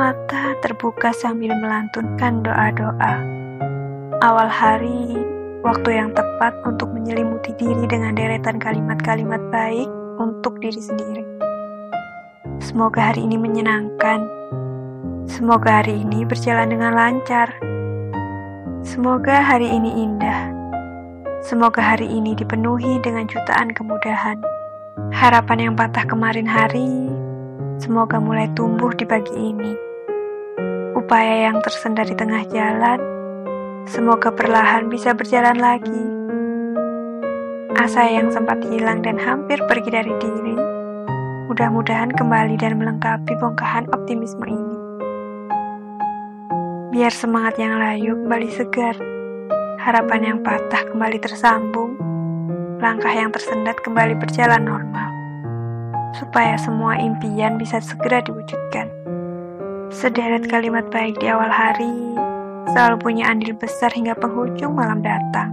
Mata terbuka sambil melantunkan doa-doa. Awal hari, waktu yang tepat untuk menyelimuti diri dengan deretan kalimat-kalimat baik untuk diri sendiri. Semoga hari ini menyenangkan. Semoga hari ini berjalan dengan lancar. Semoga hari ini indah. Semoga hari ini dipenuhi dengan jutaan kemudahan. Harapan yang patah kemarin hari Semoga mulai tumbuh di pagi ini. Upaya yang tersendat di tengah jalan, semoga perlahan bisa berjalan lagi. Asa yang sempat hilang dan hampir pergi dari diri, mudah-mudahan kembali dan melengkapi bongkahan optimisme ini. Biar semangat yang layu kembali segar, harapan yang patah kembali tersambung, langkah yang tersendat kembali berjalan normal supaya semua impian bisa segera diwujudkan. Sederet kalimat baik di awal hari selalu punya andil besar hingga penghujung malam datang.